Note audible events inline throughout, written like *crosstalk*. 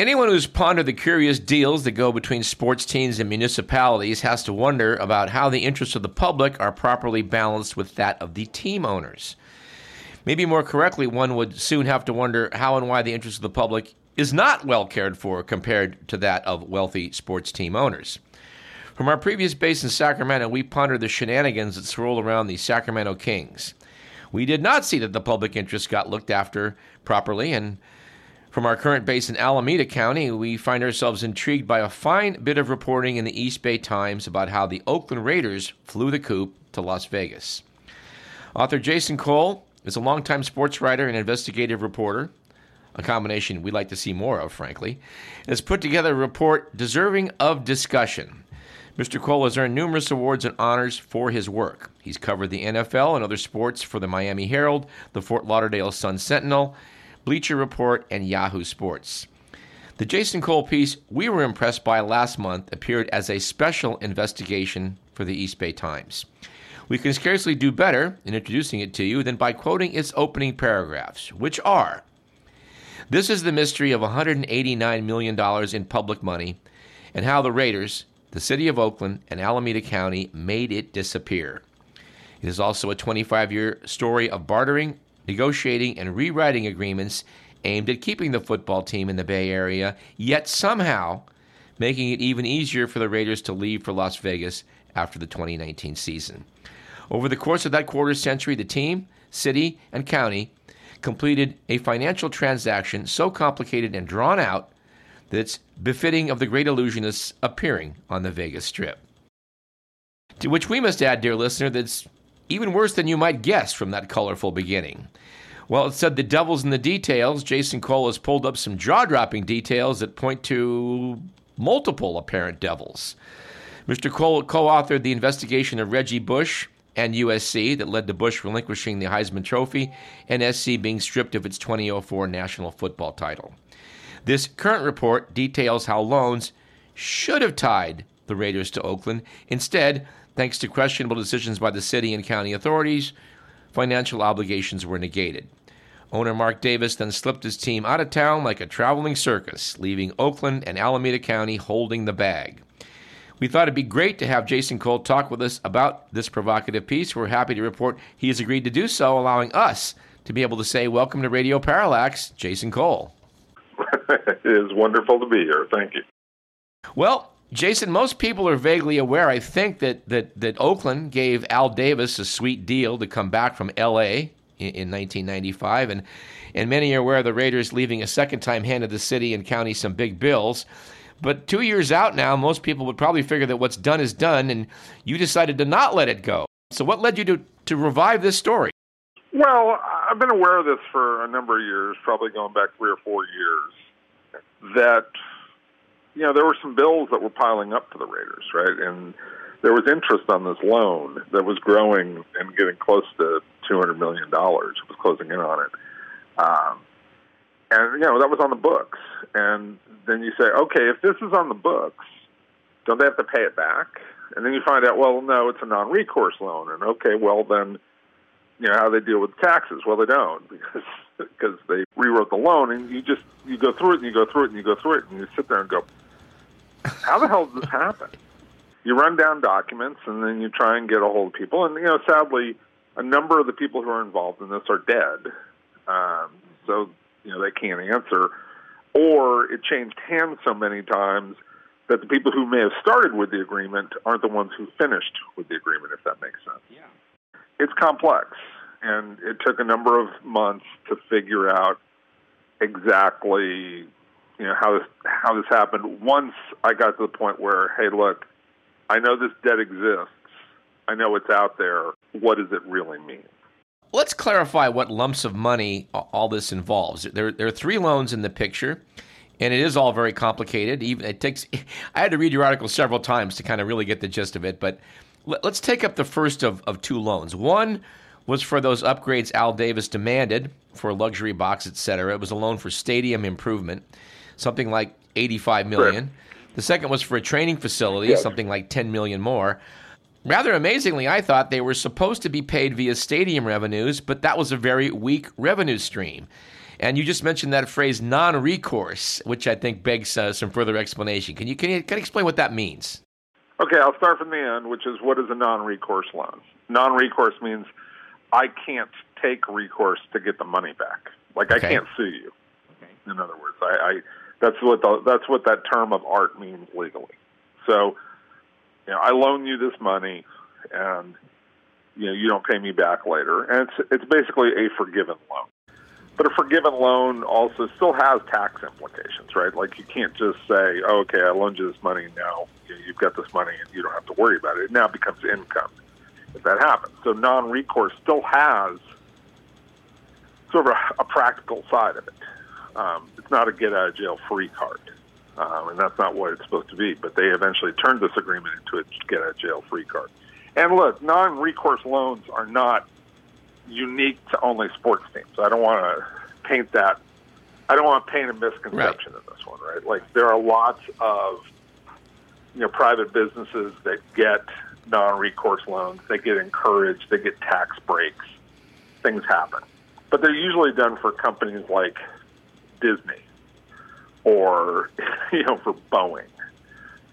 Anyone who's pondered the curious deals that go between sports teams and municipalities has to wonder about how the interests of the public are properly balanced with that of the team owners. Maybe more correctly, one would soon have to wonder how and why the interest of the public is not well cared for compared to that of wealthy sports team owners. From our previous base in Sacramento, we pondered the shenanigans that swirl around the Sacramento Kings. We did not see that the public interest got looked after properly, and from our current base in Alameda County, we find ourselves intrigued by a fine bit of reporting in the East Bay Times about how the Oakland Raiders flew the coop to Las Vegas. Author Jason Cole is a longtime sports writer and investigative reporter, a combination we'd like to see more of, frankly, has put together a report deserving of discussion. Mr. Cole has earned numerous awards and honors for his work. He's covered the NFL and other sports for the Miami Herald, the Fort Lauderdale Sun Sentinel, Bleacher Report, and Yahoo Sports. The Jason Cole piece we were impressed by last month appeared as a special investigation for the East Bay Times. We can scarcely do better in introducing it to you than by quoting its opening paragraphs, which are This is the mystery of $189 million in public money and how the Raiders, the City of Oakland, and Alameda County made it disappear. It is also a 25 year story of bartering, negotiating and rewriting agreements aimed at keeping the football team in the Bay Area, yet somehow making it even easier for the Raiders to leave for Las Vegas after the 2019 season. Over the course of that quarter century, the team, city, and county completed a financial transaction so complicated and drawn out that it's befitting of the great illusionists appearing on the Vegas Strip. To which we must add, dear listener, that's even worse than you might guess from that colorful beginning. Well, it said the devil's in the details. Jason Cole has pulled up some jaw dropping details that point to multiple apparent devils. Mr. Cole co authored the investigation of Reggie Bush and USC that led to Bush relinquishing the Heisman Trophy and SC being stripped of its 2004 national football title. This current report details how loans should have tied the Raiders to Oakland. Instead, thanks to questionable decisions by the city and county authorities, financial obligations were negated. Owner Mark Davis then slipped his team out of town like a traveling circus, leaving Oakland and Alameda County holding the bag. We thought it'd be great to have Jason Cole talk with us about this provocative piece. We're happy to report he has agreed to do so, allowing us to be able to say, Welcome to Radio Parallax, Jason Cole. *laughs* it is wonderful to be here. Thank you. Well, Jason, most people are vaguely aware, I think, that, that, that Oakland gave Al Davis a sweet deal to come back from L.A in, 1995, and and many are aware of the Raiders leaving a second time handed the city and county some big bills. But two years out now, most people would probably figure that what's done is done, and you decided to not let it go. So, what led you to, to revive this story? Well, I've been aware of this for a number of years, probably going back three or four years, that, you know, there were some bills that were piling up for the Raiders, right? And there was interest on this loan that was growing and getting close to two hundred million dollars. Was closing in on it, um, and you know that was on the books. And then you say, okay, if this is on the books, don't they have to pay it back? And then you find out, well, no, it's a non-recourse loan. And okay, well then, you know how they deal with taxes? Well, they don't *laughs* because because they rewrote the loan, and you just you go through it and you go through it and you go through it, and you sit there and go, how the hell does this happen? You run down documents, and then you try and get a hold of people, and you know, sadly a number of the people who are involved in this are dead, um, so you know they can't answer, or it changed hands so many times that the people who may have started with the agreement aren't the ones who finished with the agreement. If that makes sense. Yeah. It's complex, and it took a number of months to figure out exactly you know how this how this happened. Once I got to the point where, hey, look, I know this debt exists. I know it's out there. What does it really mean? Let's clarify what lumps of money all this involves. There, there are three loans in the picture, and it is all very complicated. Even it takes. *laughs* I had to read your article several times to kind of really get the gist of it. But let's take up the first of, of two loans. One was for those upgrades Al Davis demanded for a luxury box, etc. It was a loan for stadium improvement, something like eighty-five million. Sure. The second was for a training facility, yes. something like ten million more. Rather amazingly, I thought they were supposed to be paid via stadium revenues, but that was a very weak revenue stream. And you just mentioned that phrase non-recourse, which I think begs uh, some further explanation. Can you, can you can you explain what that means? Okay, I'll start from the end, which is what is a non-recourse loan? Non-recourse means I can't take recourse to get the money back. Like okay. I can't sue you. In other words, I, I that's what the, that's what that term of art means legally. So, you know, I loan you this money, and you know you don't pay me back later, and it's it's basically a forgiven loan. But a forgiven loan also still has tax implications, right? Like you can't just say, oh, "Okay, I loaned you this money. Now you've got this money, and you don't have to worry about it." It now becomes income if that happens. So non-recourse still has sort of a, a practical side of it. Um, it's not a get out of jail free card, um, and that's not what it's supposed to be. But they eventually turned this agreement into a get out of jail free card. And look, non-recourse loans are not unique to only sports teams. I don't want to paint that. I don't want to paint a misconception right. in this one, right? Like there are lots of you know private businesses that get non-recourse loans. They get encouraged. They get tax breaks. Things happen, but they're usually done for companies like Disney or *laughs* you know for Boeing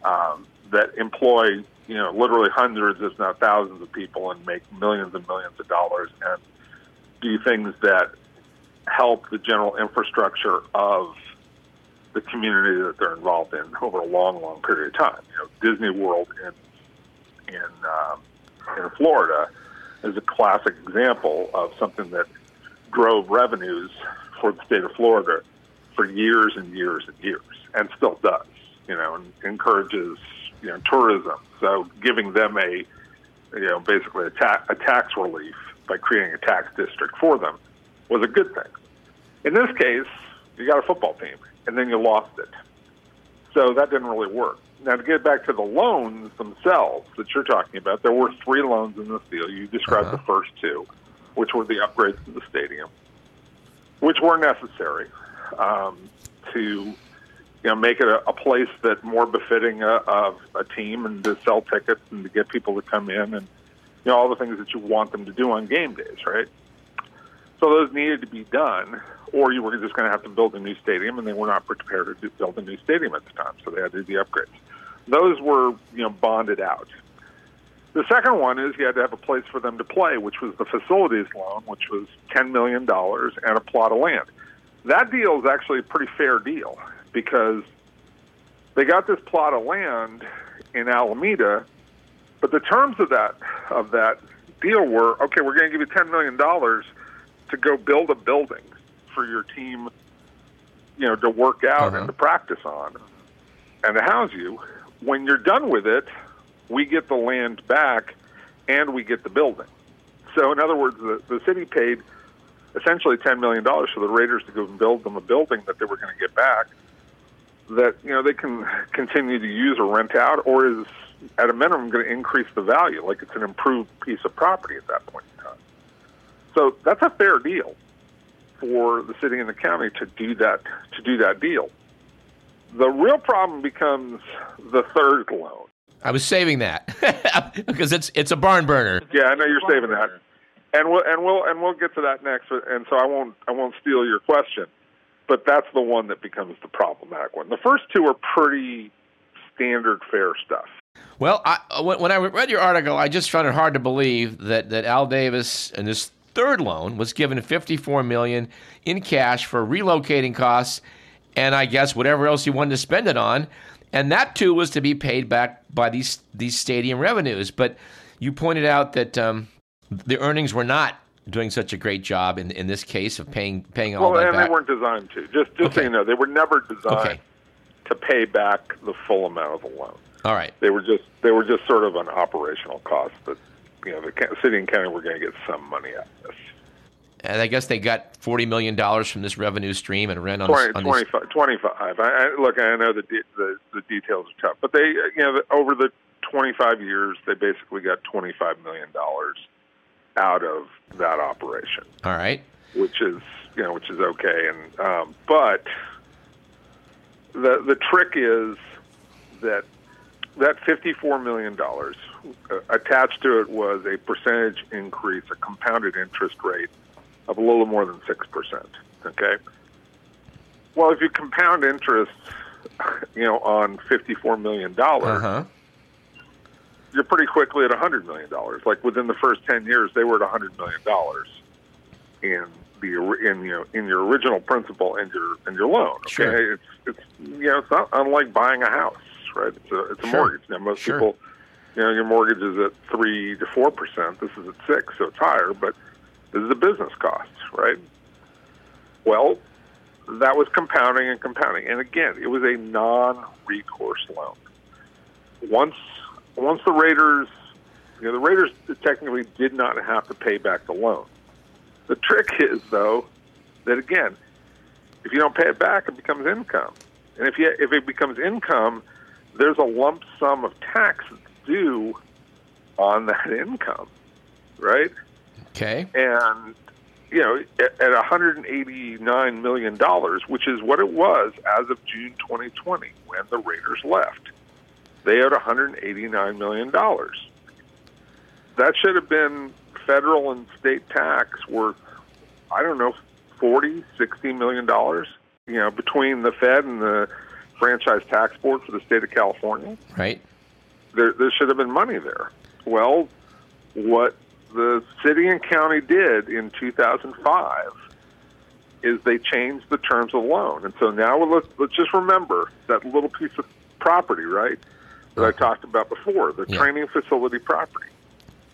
um, that employ you know literally hundreds, if not thousands, of people and make millions and millions of dollars and do things that help the general infrastructure of the community that they're involved in over a long, long period of time. You know, Disney World in in um, in Florida is a classic example of something that drove revenues for the state of Florida for years and years and years, and still does. You know, and encourages you know tourism. So giving them a you know basically a, ta- a tax relief by creating a tax district for them was a good thing. In this case, you got a football team, and then you lost it. So that didn't really work. Now, to get back to the loans themselves that you're talking about, there were three loans in this deal. You described uh-huh. the first two, which were the upgrades to the stadium, which were necessary um, to you know make it a, a place that more befitting a, of a team and to sell tickets and to get people to come in and you know all the things that you want them to do on game days, right? So those needed to be done, or you were just going to have to build a new stadium, and they were not prepared to build a new stadium at the time, so they had to do the upgrades. Those were you know bonded out. The second one is you had to have a place for them to play, which was the facilities loan, which was $10 million and a plot of land. That deal is actually a pretty fair deal because they got this plot of land in Alameda, but the terms of that of that deal were okay. We're going to give you ten million dollars to go build a building for your team, you know, to work out uh-huh. and to practice on, and to house you. When you're done with it, we get the land back, and we get the building. So, in other words, the, the city paid essentially $10 million for the Raiders to go and build them a building that they were going to get back that, you know, they can continue to use or rent out or is, at a minimum, going to increase the value. Like it's an improved piece of property at that point in time. So that's a fair deal for the city and the county to do that to do that deal. The real problem becomes the third loan. I was saving that *laughs* because it's it's a barn burner. Yeah, I know you're saving that and we'll and we'll and we'll get to that next. And so I won't I won't steal your question, but that's the one that becomes the problematic one. The first two are pretty standard fair stuff. Well, I, when I read your article, I just found it hard to believe that, that Al Davis and this third loan was given 54 million in cash for relocating costs, and I guess whatever else he wanted to spend it on, and that too was to be paid back by these these stadium revenues. But you pointed out that um, the earnings were not doing such a great job in in this case of paying paying all well, that and back. they weren't designed to. Just just okay. so you know, they were never designed okay. to pay back the full amount of the loan. All right. They were just they were just sort of an operational cost that you know the city and county were going to get some money out of this. And I guess they got forty million dollars from this revenue stream and rent on, 20, on 25, 25. I, I, look, I know the, de- the the details are tough, but they you know over the twenty five years they basically got twenty five million dollars out of that operation. All right. Which is you know which is okay, and um, but the the trick is that that fifty four million dollars uh, attached to it was a percentage increase, a compounded interest rate of a little more than six percent. Okay, Well, if you compound interest, you know, on fifty-four million dollars, Uh huh. You're pretty quickly at hundred million dollars. Like within the first ten years, they were at hundred million dollars in the in you know in your original principal and your and your loan. Okay, Sure. it's it's you know it's not unlike buying a house, right? It's a it's a Sure. mortgage. Now most Sure. people, you know, your mortgage is at three to four percent. This is at six, so it's higher, but this is a business cost, right? Well, that was compounding and compounding, and again, it was a non-recourse loan. Once once the Raiders, you know, the Raiders technically did not have to pay back the loan. The trick is though that again, if you don't pay it back, it becomes income, and if you if it becomes income, there's a lump sum of tax due on that income, right? Okay. and you know at, at 189 million dollars, which is what it was as of June 2020 when the Raiders left. They owed 189 million dollars. That should have been federal and state tax worth I don't know 40, 60 million dollars, you know, between the Fed and the franchise tax board for the state of California Right. there, there should have been money there. Well, what the city and county did in 2005 is they changed the terms of the loan. And so now let's, let's just remember that little piece of property, right, that I talked about before, the Yeah. training facility property.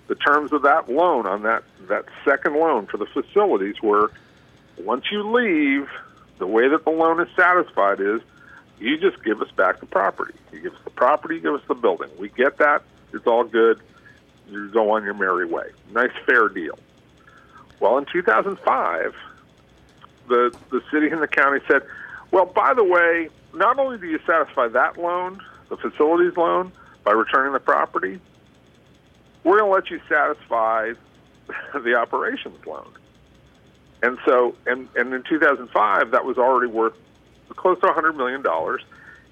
The terms of that loan on that, that second loan for the facilities were once you leave, the way that the loan is satisfied is you just give us back the property. You give us the property, you give us the building. We get that. It's all good. You go on your merry way. Nice, fair deal. Well, in 2005, the the city and the county said, "Well, by the way, not only do you satisfy that loan, the facilities loan, by returning the property, we're going to let you satisfy *laughs* the operations loan." And so, and and in 2005, that was already worth close to 100 million dollars,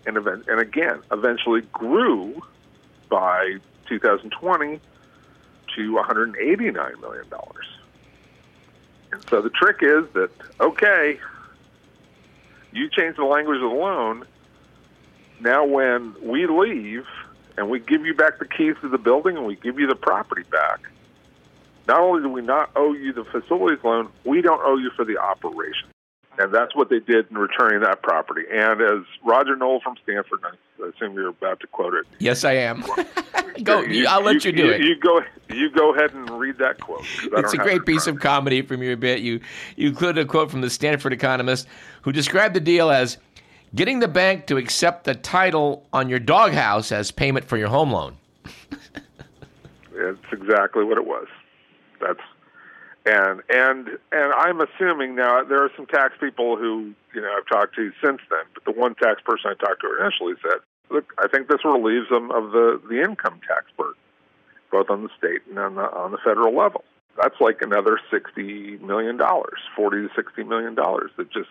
and event, and again, eventually grew by 2020 to 189 million dollars. And so the trick is that okay, you change the language of the loan. Now, when we leave and we give you back the keys to the building and we give you the property back, not only do we not owe you the facilities loan, we don't owe you for the operation. And that's what they did in returning that property. And as Roger Noll from Stanford, I assume you're about to quote it. Yes, I am. *laughs* *laughs* go. You, I'll let you, do it. You go. You go ahead and read that quote. It's a great piece of comedy from your bit. You you included a quote from the Stanford economist who described the deal as getting the bank to accept the title on your doghouse as payment for your home loan. It's exactly what it was. That's and and and I'm assuming now there are some tax people who you know I've talked to since then, but the one tax person I talked to initially said, "Look, I think this relieves them of the the income tax burden, both on the state and on the on the federal level. That's like another sixty million dollars, forty to sixty million dollars that just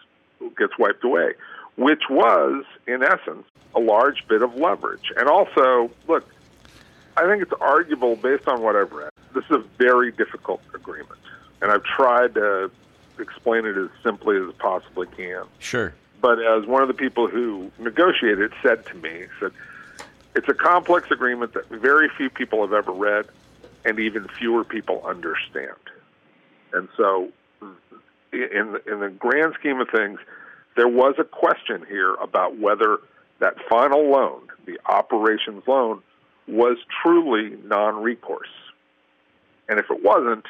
gets wiped away." Which was, in essence, a large bit of leverage. And also, look, I think it's arguable based on what I've read. This is a very difficult agreement, and I've tried to explain it as simply as I possibly can. Sure. But as one of the people who negotiated said to me, said it's a complex agreement that very few people have ever read, and even fewer people understand. And so, in the, in the grand scheme of things, there was a question here about whether that final loan, the operations loan, was truly non-recourse. And if it wasn't,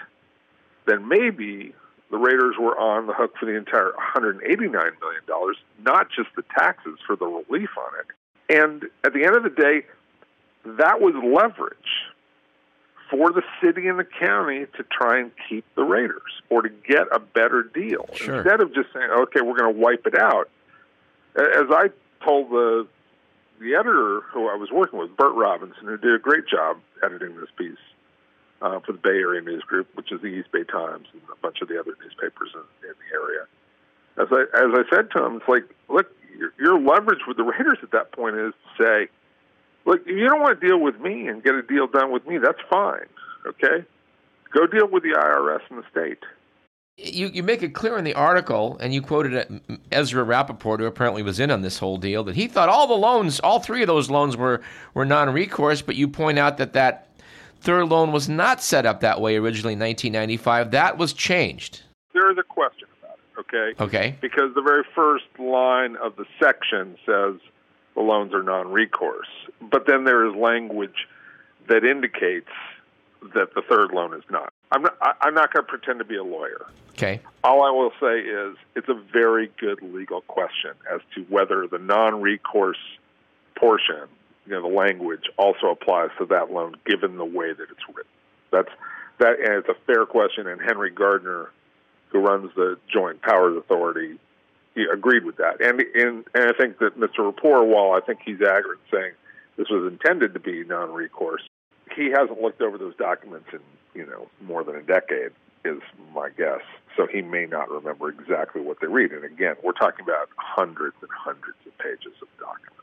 then maybe the Raiders were on the hook for the entire $189 million, not just the taxes for the relief on it. And at the end of the day, that was leverage for the city and the county to try and keep the Raiders or to get a better deal. Sure. Instead of just saying, okay, we're going to wipe it out. As I told the the editor who I was working with, Bert Robinson, who did a great job editing this piece uh, for the Bay Area News Group, which is the East Bay Times and a bunch of the other newspapers in, in the area. As I as I said to him, it's like, look, your, your leverage with the Raiders at that point is to say, look, if you don't want to deal with me and get a deal done with me, that's fine. Okay, go deal with the IRS and the state. You, you make it clear in the article, and you quoted uh, Ezra Rappaport, who apparently was in on this whole deal, that he thought all the loans, all three of those loans were, were non recourse, but you point out that that third loan was not set up that way originally in 1995. That was changed. There is a question about it, okay? Okay. Because the very first line of the section says the loans are non recourse, but then there is language that indicates that the third loan is not. I'm not. I'm not going to pretend to be a lawyer. Okay. All I will say is it's a very good legal question as to whether the non-recourse portion, you know, the language also applies to that loan, given the way that it's written. That's that, and it's a fair question. And Henry Gardner, who runs the Joint Powers Authority, he agreed with that. And and, and I think that Mr. Rapport, while I think he's accurate saying this was intended to be non-recourse, he hasn't looked over those documents in you know more than a decade is my guess. So he may not remember exactly what they read. And again, we're talking about hundreds and hundreds of pages of documents.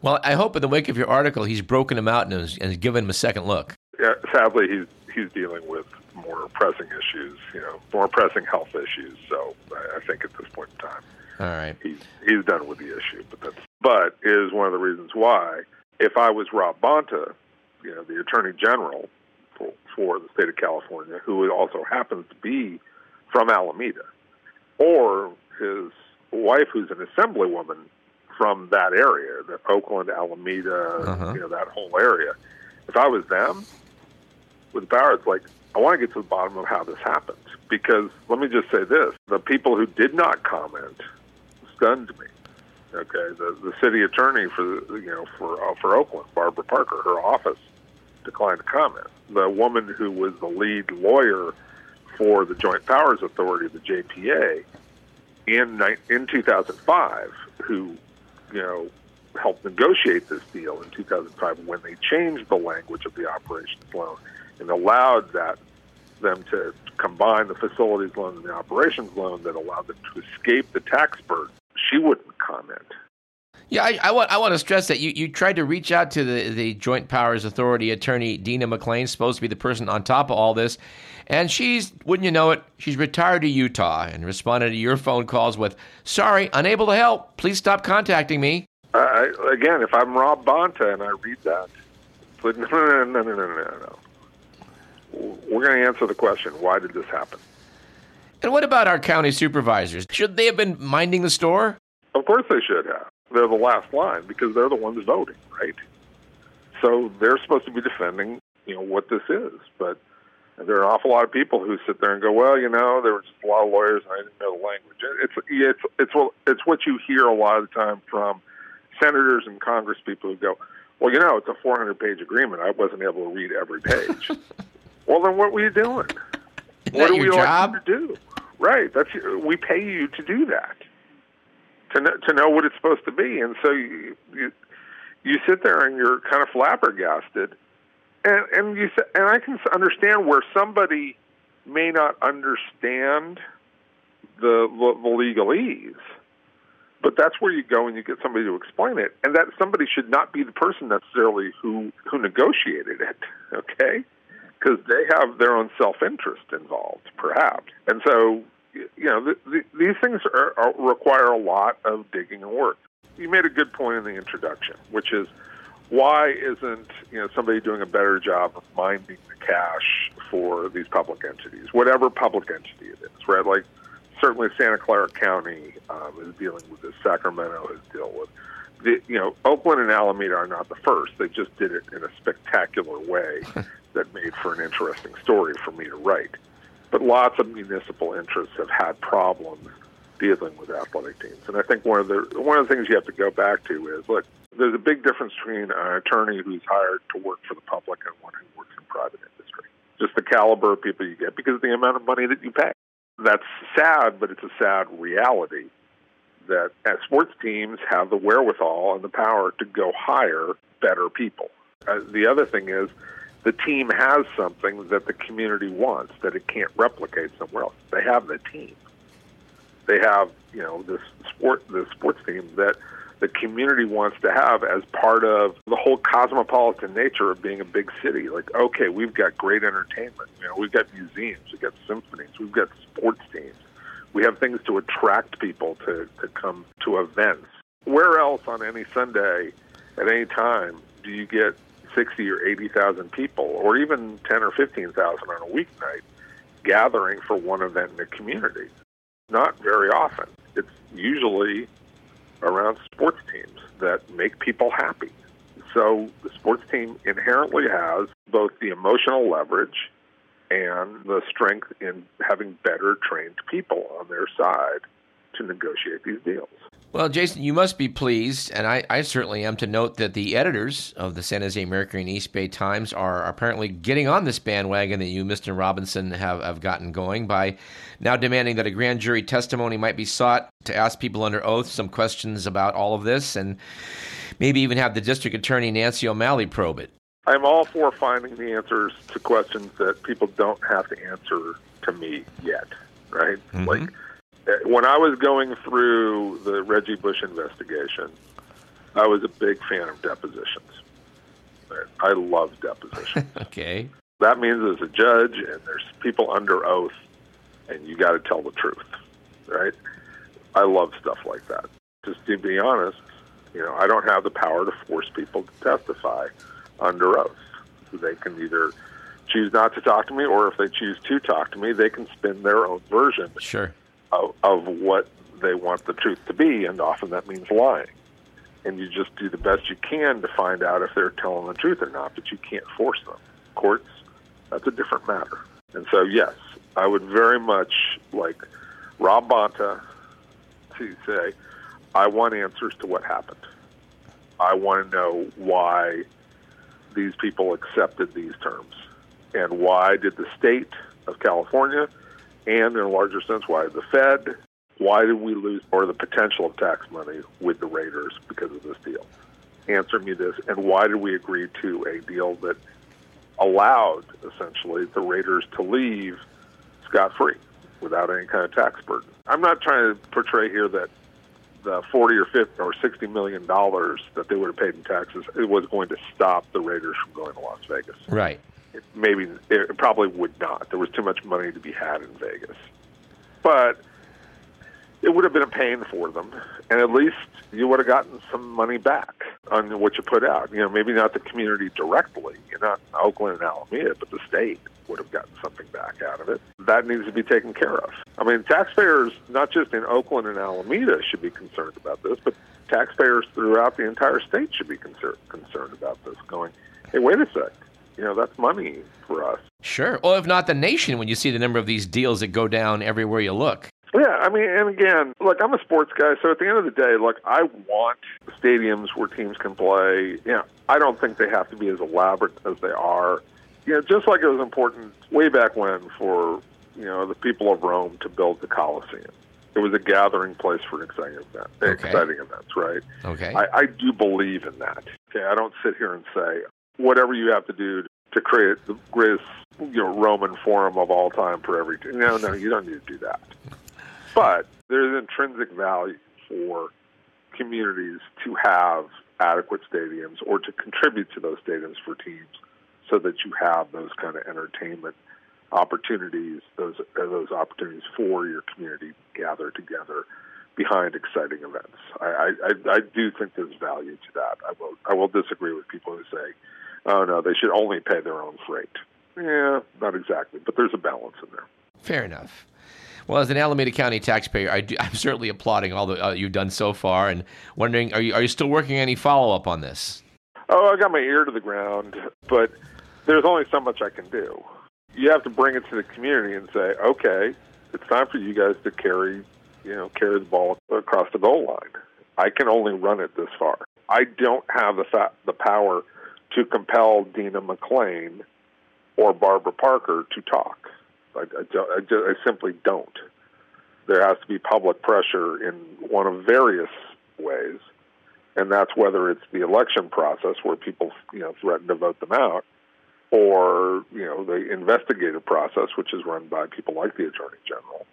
Well, I hope in the wake of your article, he's broken them out and has, and has given them a second look. Yeah, sadly, he's he's dealing with more pressing issues, you know, more pressing health issues. So I think at this point in time, all right, he's he's done with the issue. But that's but is one of the reasons why, if I was Rob Bonta, you know, the Attorney General for, for the state of California, who also happens to be from Alameda, or his wife, who's an assemblywoman from that area, the Oakland, Alameda, uh-huh. you know, that whole area. If I was them with power, it's like I want to get to the bottom of how this happened. Because let me just say this: the people who did not comment stunned me. Okay, the the city attorney for you know for uh, for Oakland, Barbara Parker, her office declined to comment. The woman who was the lead lawyer for the Joint Powers Authority, the JPA, in in 2005, who you know helped negotiate this deal in 2005 when they changed the language of the operations loan and allowed that them to combine the facilities loan and the operations loan that allowed them to escape the tax burden. She wouldn't comment. Yeah, I, I, want I want to stress that you, you tried to reach out to the, the Joint Powers Authority attorney Dina McLean, supposed to be the person on top of all this, and she's wouldn't you know it, she's retired to Utah and responded to your phone calls with, "Sorry, unable to help. Please stop contacting me." Uh, again, if I'm Rob Bonta and I read that, *laughs* no, no, no, no, no, no, no. We're going to answer the question: Why did this happen? And what about our county supervisors? Should they have been minding the store? Of course they should have they're the last line because they're the ones voting, right? So they're supposed to be defending, you know, what this is. But there are an awful lot of people who sit there and go, well, you know, there were just a lot of lawyers and I didn't know the language. It's it's it's what it's what you hear a lot of the time from senators and Congress people who go, well, you know, it's a 400 page agreement. I wasn't able to read every page. *laughs* well, then what were you doing? Isn't what do we job? to do? Right. That's we pay you to do that to know, to know what it's supposed to be. And so you, you you sit there and you're kind of flabbergasted, and and you and I can understand where somebody may not understand the the legalese, but that's where you go and you get somebody to explain it, and that somebody should not be the person necessarily who who negotiated it, okay? Because they have their own self interest involved, perhaps, and so you know, the, the, these things are, are, require a lot of digging and work. You made a good point in the introduction, which is why isn't you know somebody doing a better job of minding the cash for these public entities, whatever public entity it is, right? Like certainly Santa Clara County um, is dealing with this. Sacramento has dealt with. The, you know, Oakland and Alameda are not the first. They just did it in a spectacular way *laughs* that made for an interesting story for me to write but lots of municipal interests have had problems dealing with athletic teams. And I think one of the one of the things you have to go back to is look, there's a big difference between an attorney who's hired to work for the public and one who works in private industry. Just the caliber of people you get because of the amount of money that you pay. That's sad, but it's a sad reality that sports teams have the wherewithal and the power to go hire better people. Uh, the other thing is the team has something that the community wants that it can't replicate somewhere else. They have the team. They have, you know, this sport, the sports team that the community wants to have as part of the whole cosmopolitan nature of being a big city. Like, okay, we've got great entertainment. You know, we've got museums, we've got symphonies, we've got sports teams. We have things to attract people to, to come to events. Where else on any Sunday at any time do you get 60 or 80,000 people or even 10 or 15,000 on a weeknight gathering for one event in a community? Not very often. It's usually around sports teams that make people happy. So the sports team inherently has both the emotional leverage and the strength in having better trained people on their side to negotiate these deals. Well, Jason, you must be pleased, and I, I, certainly am, to note that the editors of the San Jose Mercury and East Bay Times are apparently getting on this bandwagon that you, Mr. Robinson, have, have gotten going by now demanding that a grand jury testimony might be sought to ask people under oath some questions about all of this, and maybe even have the district attorney, Nancy O'Malley, probe it. I'm all for finding the answers to questions that people don't have to answer to me yet, right? Mm-hmm. Like, when I was going through the Reggie Bush investigation, I was a big fan of depositions. I love depositions. *laughs* okay. That means as a judge and there's people under oath and you got to tell the truth, right? I love stuff like that. Just to be honest, you know, I don't have the power to force people to testify under oath. They can either choose not to talk to me or if they choose to talk to me, they can spin their own version. Sure of, of what they want the truth to be, and often that means lying. And you just do the best you can to find out if they're telling the truth or not, but you can't force them. Courts, that's a different matter. And so, yes, I would very much like Rob Bonta to say, I want answers to what happened. I want to know why these people accepted these terms. And why did the state of California and in a larger sense, why the Fed, why did we lose or the potential of tax money with the Raiders because of this deal? Answer me this, and why did we agree to a deal that allowed essentially the Raiders to leave scot free without any kind of tax burden? I'm not trying to portray here that the 40 or 50 or 60 million dollars that they would have paid in taxes it was going to stop the Raiders from going to Las Vegas. Right maybe it probably would not. There was too much money to be had in Vegas, but it would have been a pain for them, and at least you would have gotten some money back on what you put out. You know, maybe not the community directly, you know, not Oakland and Alameda, but the state would have gotten something back out of it. That needs to be taken care of. I mean, taxpayers, not just in Oakland and Alameda, should be concerned about this, but taxpayers throughout the entire state should be concerned concerned about this. Going, hey, wait a sec you know that's money for us. Sure. Well, if not the nation, when you see the number of these deals that go down everywhere you look. Yeah, I mean, and again, look, I'm a sports guy, so at the end of the day, look, I want stadiums where teams can play. You know, I don't think they have to be as elaborate as they are. You know, just like it was important way back when for you know the people of Rome to build the Colosseum. It was a gathering place for exciting events, okay. exciting events, right? Okay. I, I do believe in that. Okay, I don't sit here and say whatever you have to do to create the greatest you know Roman forum of all time for every. No, no, you don't need to do that. But there's intrinsic value for communities to have adequate stadiums or to contribute to those stadiums for teams so that you have those kind of entertainment opportunities, those uh, those opportunities for your community to gather together behind exciting events. I, I, I do think there's value to that. I will I will disagree with people who say oh no, they should only pay their own freight. Yeah, not exactly, but there's a balance in there. Fair enough. Well, as an Alameda County taxpayer, I am *laughs* certainly applauding all that uh, you've done so far, and wondering, are you are you still working any follow up on this? Oh, I got my ear to the ground, but there's only so much I can do. You have to bring it to the community and say, okay, it's time for you guys to carry, you know, carry the ball across the goal line. I can only run it this far. I don't have the fa- the power to compel Dina McClain or Barbara Parker to talk. I, I, I, I simply don't. There has to be public pressure in one of various ways, and that's whether it's the election process where people you know threaten to vote them out, or you know the investigative process, which is run by people like the attorney general,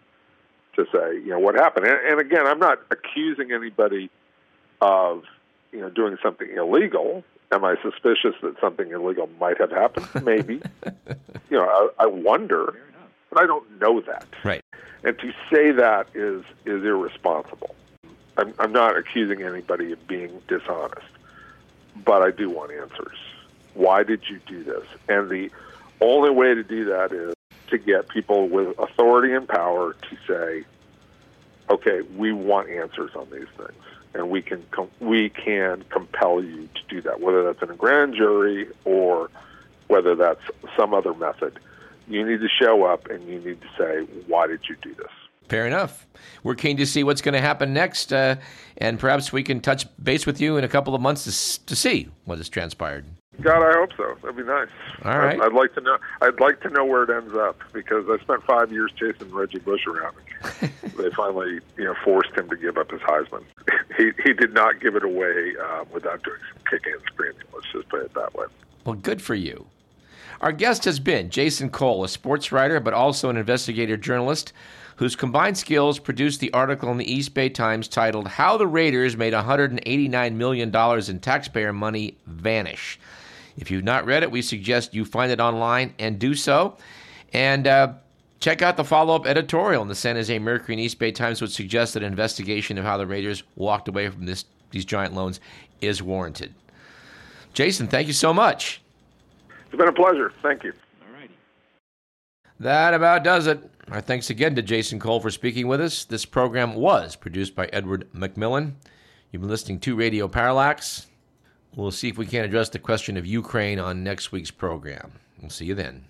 to say you know what happened. And, and again, I'm not accusing anybody of you know doing something illegal. Am I suspicious that something illegal might have happened? Maybe. *laughs* you know, I, I wonder, but I don't know that. Right. And to say that is is irresponsible. I'm, I'm not accusing anybody of being dishonest, but I do want answers. Why did you do this? And the only way to do that is to get people with authority and power to say, okay, we want answers on these things, and we can com- we can compel you to do that, whether that's in a grand jury or whether that's some other method. You need to show up and you need to say, why did you do this? Fair enough. We're keen to see what's going to happen next, uh, and perhaps we can touch base with you in a couple of months to, to see what has transpired. God, I hope so. That'd be nice. All right. I'd, I'd, like to know. I'd like to know where it ends up because I spent five years chasing Reggie Bush around. *laughs* they finally, you know, forced him to give up his Heisman. he he did not give it away uh, without doing some kicking and screaming. Let's just put it that way. Well, good for you. Our guest has been Jason Cole, a sports writer but also an investigative journalist whose combined skills produced the article in the East Bay Times titled How the Raiders Made $189 Million in Taxpayer Money Vanish. If you've not read it, we suggest you find it online and do so. And uh, check out the follow up editorial in the San Jose Mercury and East Bay Times, which suggests that an investigation of how the Raiders walked away from this, these giant loans is warranted. Jason, thank you so much. It's been a pleasure. Thank you. All righty. That about does it. Our thanks again to Jason Cole for speaking with us. This program was produced by Edward McMillan. You've been listening to Radio Parallax. We'll see if we can address the question of Ukraine on next week's program. We'll see you then.